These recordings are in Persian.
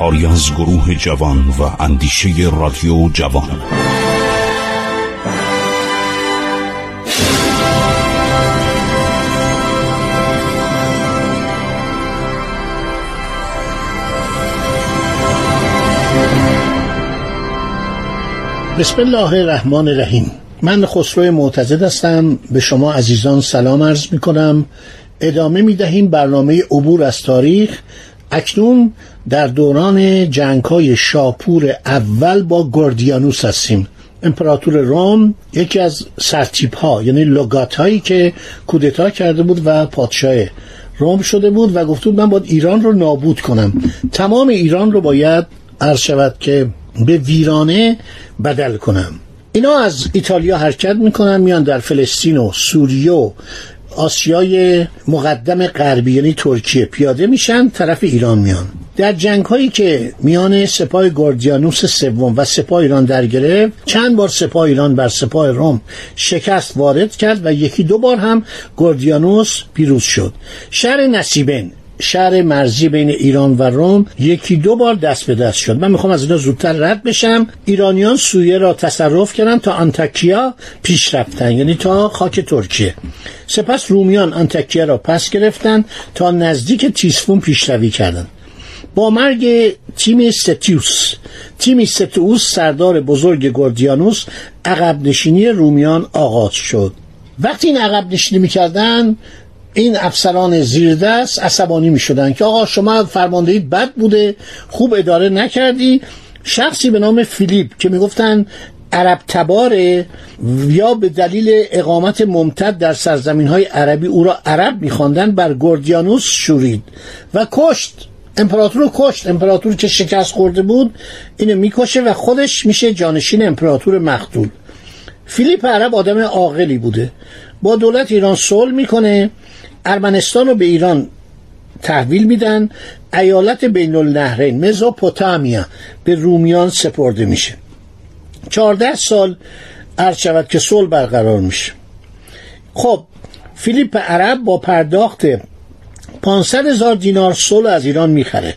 کاری از گروه جوان و اندیشه رادیو جوان. بسم الله الرحمن الرحیم. من خسرو معتزد هستم. به شما عزیزان سلام عرض می کنم ادامه می دهیم برنامه عبور از تاریخ. اکنون در دوران جنگ های شاپور اول با گوردیانوس هستیم. امپراتور روم یکی از سرتیپ ها یعنی لوگات هایی که کودتا کرده بود و پادشاه روم شده بود و گفت من باید ایران رو نابود کنم. تمام ایران رو باید عرض شود که به ویرانه بدل کنم. اینا از ایتالیا حرکت می‌کنن میان در فلسطین و سوریه و آسیای مقدم غربی یعنی ترکیه پیاده میشن طرف ایران میان. در جنگ هایی که میان سپاه گوردیانوس سوم و سپاه ایران در گرفت چند بار سپاه ایران بر سپاه روم شکست وارد کرد و یکی دو بار هم گوردیانوس پیروز شد. شهر نصیبن شهر مرزی بین ایران و روم یکی دو بار دست به دست شد. من می‌خوام از اینا زودتر رد بشم. ایرانیان سویه را تصرف کردن تا آنتاکیا پیش رفتن یعنی تا خاک ترکیه. سپس رومیان آنتاکیا را پس گرفتن تا نزدیک تیسفون پیشروی کردند با مرگ تیم ستیوس تیم ستیوس سردار بزرگ گوردیانوس عقب نشینی رومیان آغاز شد. وقتی این عقب نشینی می‌کردن این افسران زیردست عصبانی می شدن که آقا شما فرماندهید بد بوده خوب اداره نکردی. شخصی به نام فیلیپ که می‌گفتن عرب تباره یا به دلیل اقامت ممتد در سرزمین های عربی او را عرب میخواندن بر گوردیانوس شورید و کشت. امپراتور رو کشت. امپراتور که شکست خورده بود اینو می‌کشه و خودش میشه جانشین امپراتور مقتول. فیلیپ عرب آدم عاقلی بوده. با دولت ایران صلح می‌کنه. ارمنستان رو به ایران تحویل میدن ایالت بین النهرین مزوپوتامیا به رومیان سپرده میشه. چهارده سال عرض شود که صلح برقرار میشه. خب فیلیپ عرب با پرداخت 500 هزار دینار صلح از ایران می‌خره.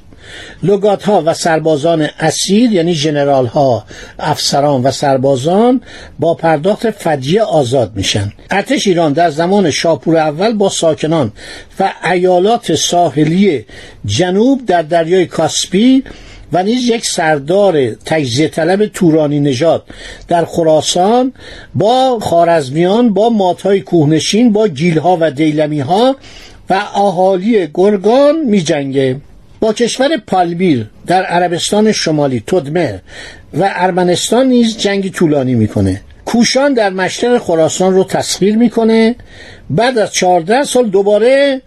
لوگات ها و سربازان اسیر یعنی جنرال ها افسران و سربازان با پرداخت فدیه آزاد میشن ارتش ایران در زمان شاپور اول با ساکنان و ایالات ساحلی جنوب در دریای کاسپی و نیز یک سردار تجزیه طلب تورانی نژاد در خراسان با خارزمیان با ماتهای کوهنشین با گیلها و دیلمی ها و اهالی گرگان می جنگه. با کشور پالبیر در عربستان شمالی تدمر و ارمنستان نیز جنگی طولانی می‌کنه. کوشان در مشرق خراسان رو تسخیر می‌کنه. بعد از 14 سال دوباره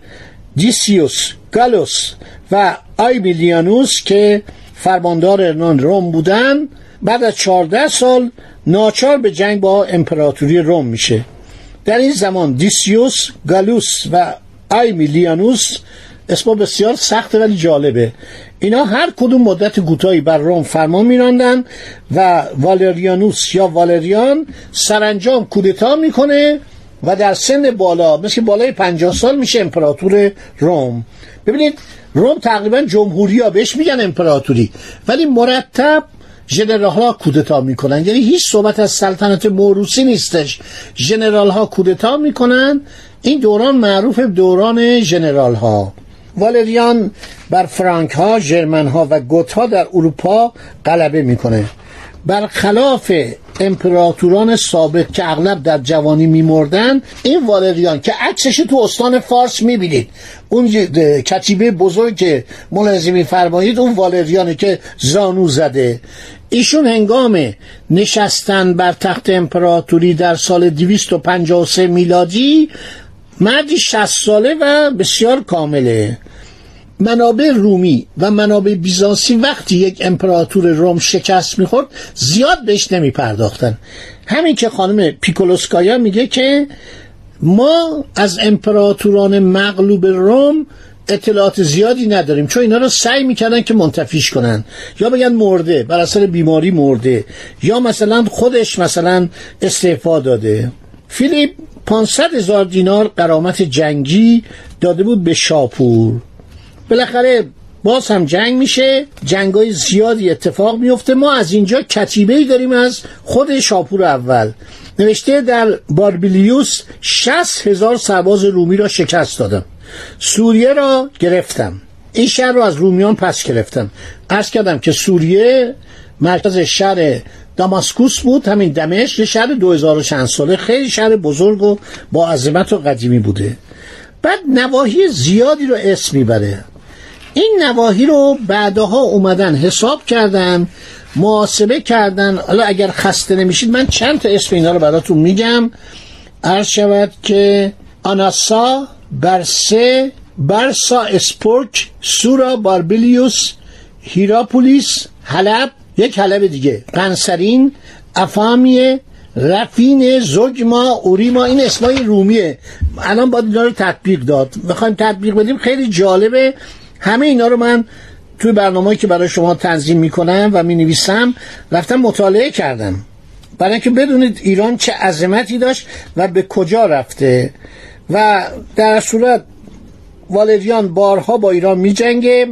دیسیوس گالوس و آیبیلیانوس که فرماندار ارنان روم بودن بعد از 14 سال ناچار به جنگ با امپراتوری روم میشه. در این زمان دیسیوس گالوس و آیمیلیانوس اسم بسیار سخته ولی جالبه. اینا هر کدوم مدت کوتاهی بر روم فرمان میراندن و والریانوس یا والریان سرانجام کودتا می‌کنه و در سن بالا مثل بالای پنجاه سال میشه امپراتور روم. ببینید روم تقریبا جمهوری ها بهش میگن امپراتوری ولی مرتب ژنرال ها کودتا می‌کنن. یعنی هیچ صحبت از سلطنت موروسی نیستش. ژنرال ها کودتا می‌کنن. این دوران معروف دوران ژنرال ها والریان بر فرانک ها جرمن ها و گوت ها در اروپا غلبه می‌کنه. برخلاف امپراتوران سابق که اغلب در جوانی میمردن این والریان که عکسش تو استان فارس می‌بینید. اون کتیبه بزرگ که ملاحظه میفرمایید اون والریانه که زانو زده. ایشون هنگام نشستن بر تخت امپراتوری در سال 253 میلادی مردی 60 ساله و بسیار کامله. منابع رومی و منابع بیزانسی وقتی یک امپراتور روم شکست می‌خورد زیاد بهش نمی پرداختن همین که خانم پیکولوسکایا میگه که ما از امپراتوران مغلوب روم اطلاعات زیادی نداریم. چون اینا رو سعی می‌کردن که منتفیش کنن. یا بگن مرده بر اثر بیماری مرده. یا مثلا خودش مثلا استعفا داده. فیلیپ 500 هزار دینار قرامت جنگی داده بود به شاپور. بالاخره باز هم جنگ میشه جنگای زیادی اتفاق میفته. ما از اینجا کتیبه ای داریم از خود شاپور اول. نوشته در باربیلیوس 60 هزار سرباز رومی را شکست دادم. سوریه را گرفتم. این شهر رو از رومیان پس گرفتم. عرض کردم که سوریه مرکز شهر داماسکوس بود همین دمشق یه شهر 2000 چند ساله خیلی شهر بزرگ و با عظمت و قدیمی بوده. بعد نواحی زیادی رو اسم می‌بره. این نواحی رو بعدها اومدن حساب کردن محاسبه کردن. حالا اگر خسته نمیشید من چند تا اسم اینا رو براتون میگم. عرض شود که آناسا برسه برسا اسپورک سورا باربلیوس هیراپولیس حلب یک حلب دیگه. قنسرین افامیه رفین زجما اوریما. این اسمای رومیه. الان باید اینا رو تطبیق داد. بخوایم تطبیق بدیم. خیلی جالبه. همه اینا رو من توی برنامه که برای شما تنظیم می‌کنم و می نویسم رفتم مطالعه کردم. برای اینکه بدونید ایران چه عظمتی داشت و به کجا رفته. و در صورت والریان بارها با ایران می جنگه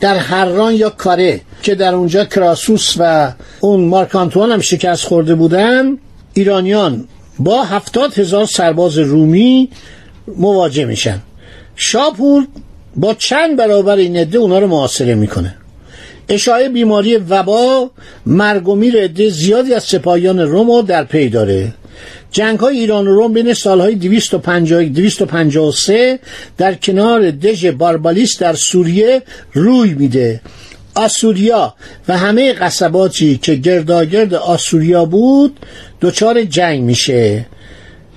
در هران یا کاره. که در اونجا کراسوس و اون مارکانتوان هم شکست خورده بودن ایرانیان با هفتاد هزار سرباز رومی مواجه میشن. شاپور با چند برابر این عده اونا رو محاصره می‌کنه. اشاعه بیماری وبا مرگ و میر عده زیادی از سپاهیان روم در پی داره. جنگ های ایران و روم بین سالهای 250 253 در کنار دژ باربالیس در سوریه روی میده. آسوریا و همه قصباتی که گرداگرد آسوریا بود دچار جنگ میشه.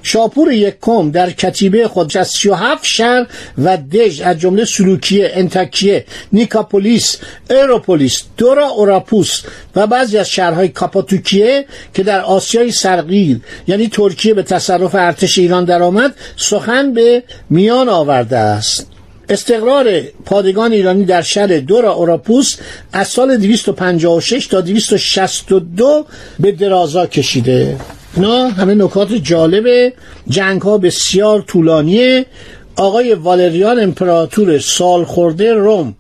شاپور یکم در کتیبه خود از 37 شهر و دژ از جمله سلوکیه، انتکیه، نیکاپولیس، ایروپولیس، دورا اوراپوس و بعضی از شهرهای کاپاتوکیه که در آسیای سرقیل یعنی ترکیه به تصرف ارتش ایران درآمد سخن به میان آورده است. استقرار پادگان ایرانی در شهر دورا اوراپوس از سال 256 تا 262 به درازا کشیده. اینا همه نکات جالب جنگ ها بسیار طولانیه. آقای والریان امپراتور سال خورده روم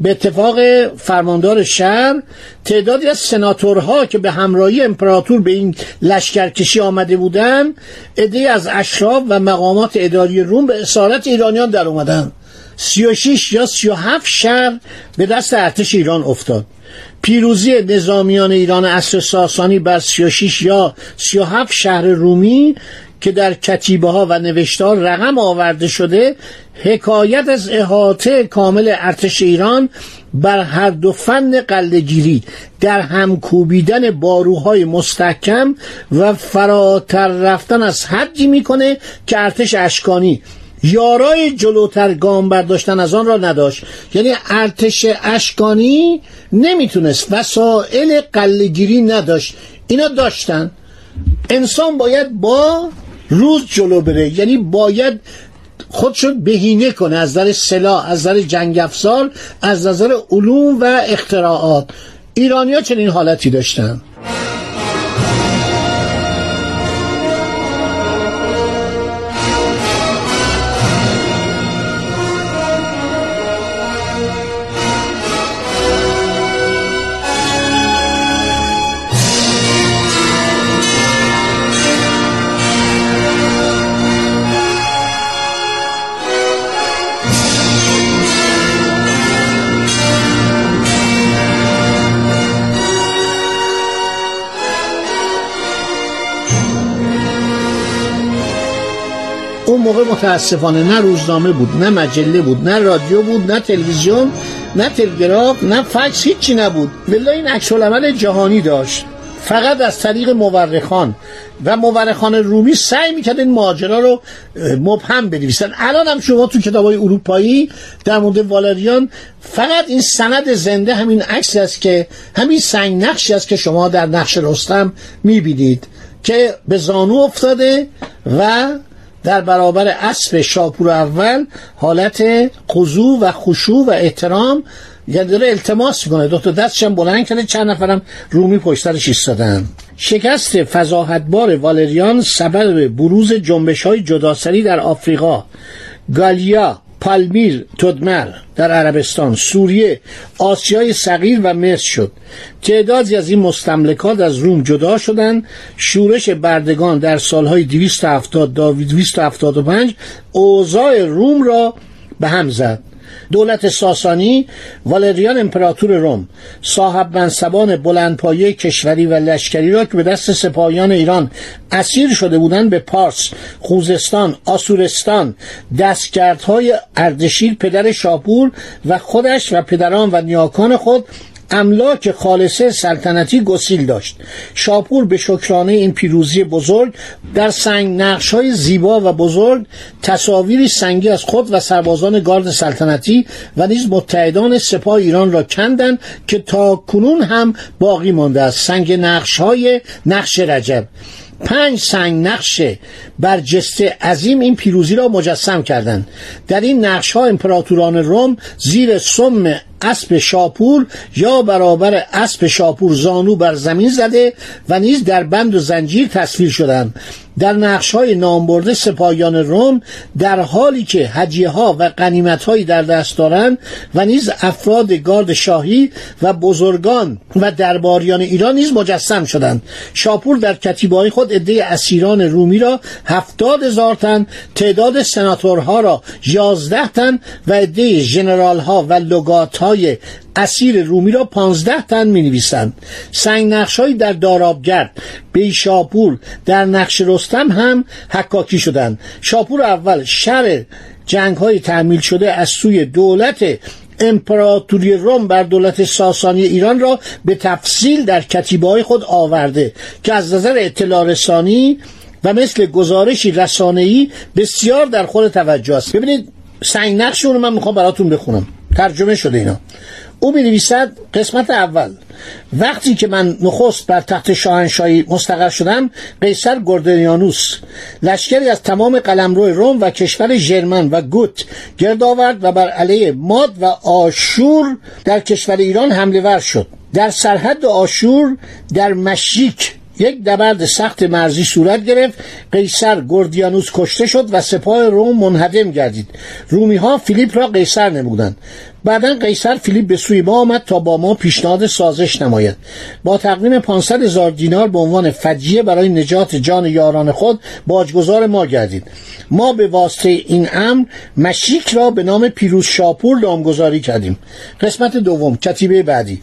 به اتفاق فرماندار شهر تعدادی از سناتورها که به همراهی امپراتور به این لشکرکشی آمده بودند عده از اشراف و مقامات اداری روم به اسارت ایرانیان در اومدن. 36 یا 37 شهر به دست ارتش ایران افتاد. پیروزی نظامیان ایران عصر ساسانی بر 36 یا 37 شهر رومی که در کتیبه ها و نوشتار رقم آورده شده حکایت از احاطه کامل ارتش ایران بر هر دو فن قلدگیری در هم کوبیدن باروهای مستحکم و فراتر رفتن از حدی می‌کنه که ارتش اشکانی یارای جلوتر گام برداشتن از آن را نداشت. یعنی ارتش اشکانی نمی‌تونست وسایل قلگیری نداشت. اینا داشتن. انسان باید با روز جلو بره. یعنی باید خودشو بهینه کنه. از نظر سلاح از نظر جنگ افزار از نظر علوم و اختراعات. ایرانیا چنین حالتی داشتن. اون موقع متاسفانه نه روزنامه بود نه مجله بود نه رادیو بود نه تلویزیون نه تلگراف نه فکس هیچی نبود. ولی این عکس العمل جهانی داشت. فقط از طریق مورخان. و مورخان رومی سعی می‌کرد این ماجرا رو مبهم بنویسن الان هم شما تو کتاب های اروپایی در مورد والریان فقط این سند زنده همین عکس است که همین سنگ نقشی است که شما در نقش رستم می‌بینید که به زانو افتاده و در برابر اسب شاپور اول حالت قضو و خشوع و احترام یعنی داره التماس می‌کنه. دو تا دستشم بلند کرده چند نفرم رومی پشترش ایستادن. شکست فضاحتبار والریان سبب بروز جنبش های جداسری در آفریقا. گالیا پالمیر تدمر در عربستان سوریه آسیای صغیر و مصر شد. تعدادی از این مستملکات از روم جدا شدند. شورش بردگان در سالهای 270 تا 275 اوضاع روم را به هم زد. دولت ساسانی والریان امپراتور روم. صاحب منصبان بلندپایه کشوری و لشکری را که به دست سپاهیان ایران اسیر شده بودند به پارس خوزستان آسورستان دستگردهای اردشیر پدر شاپور و خودش و پدران و نیاکان خود املاک خالصه سلطنتی گسیل داشت. شاپور به شکرانه این پیروزی بزرگ در سنگ نقش های زیبا و بزرگ تصاویری سنگی از خود و سربازان گارد سلطنتی و نیز متحدان سپاه ایران را کندند که تا کنون هم باقی مانده است سنگ نقش های نقش رجب. پنج سنگ نقش برجسته عظیم این پیروزی را مجسم کردند. در این نقش ها امپراتوران روم زیر سم اسب شاپور یا برابر اسب شاپور زانو بر زمین زده و نیز در بند و زنجیر تصویر شدند. در نقش های نامبرده سپاهیان روم در حالی که هدیه ها و قنیمت هایی در دست دارند و نیز افراد گارد شاهی و بزرگان و درباریان ایران نیز مجسم شدند. شاپور در کتیبه خود عده اسیران رومی را هفتاد هزار تن تعداد سناتورها را یازده تن و عده ژنرال ها و لگات های اسیر رومی را پانزده تن می نویسند سنگ نقشهایی در دارابگرد بیشاپور در نقش رستم هم حکاکی شدند. شاپور اول شر جنگ های تعمیل شده از سوی دولت امپراتوری روم بر دولت ساسانی ایران را به تفصیل در کتیبه های خود آورده که از نظر اطلاع رسانی و مثل گزارشی رسانه‌ای بسیار در خود توجه است. ببینید سنگ نقش رو من می‌خوام براتون بخونم. ترجمه شده اینا. او می نویسد قسمت اول. وقتی که من نخست بر تخت شاهنشاهی مستقر شدم قیصر گردنیانوس لشکری از تمام قلمرو روم و کشور ژرمن و گوت گرد آورد و بر علیه ماد و آشور در کشور ایران حمله ور شد. در سرحد آشور در مشیک یک دبرد سخت مرزی صورت گرفت. قیصر گردیانوس کشته شد و سپاه روم منهدم گردید. رومی ها فیلیپ را قیصر نمودند. بعدا قیصر فیلیپ به سوی ما آمد تا با ما پیشنهاد سازش نماید. با تقدیم 500 هزار دینار به عنوان فجیه برای نجات جان یاران خود باجگذار ما گردید. ما به واسطه این امر مشیک را به نام پیروز شاپور نامگذاری کردیم. قسمت دوم کتیبه بعدی.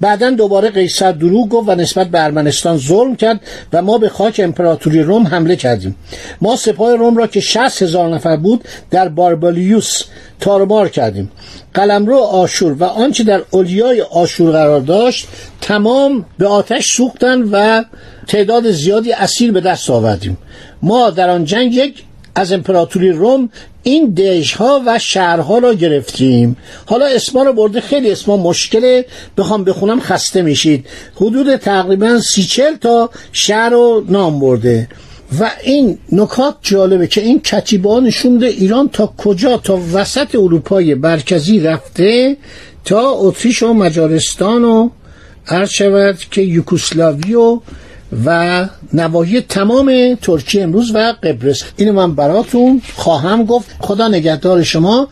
بعدا دوباره قیصر دروغ گفت و نسبت به ارمنستان ظلم کرد و ما به خاک امپراتوری روم حمله کردیم. ما سپاه روم را که 60 هزار نفر بود در باربالیوس تارمار کردیم. قلمرو آشور و آنچه در اولیای آشور قرار داشت تمام به آتش سوختن و تعداد زیادی اسیر به دست آوردیم. ما در آن جنگ یک از امپراتوری روم این دژها و شهرها را گرفتیم. حالا اسما رو برده خیلی اسما مشکله. بخوام بخونم خسته میشید. حدود تقریبا سی چل تا شهر رو نام برده. و این نکات جالبه که این کتیبه نشون ایران تا کجا تا وسط اروپای مرکزی رفته تا اتریش و مجارستان و عرض شود که یوکوسلاوی و و نواحی تمام ترکیه امروز و قبرس. اینو من براتون خواهم گفت. خدا نگهدار شما.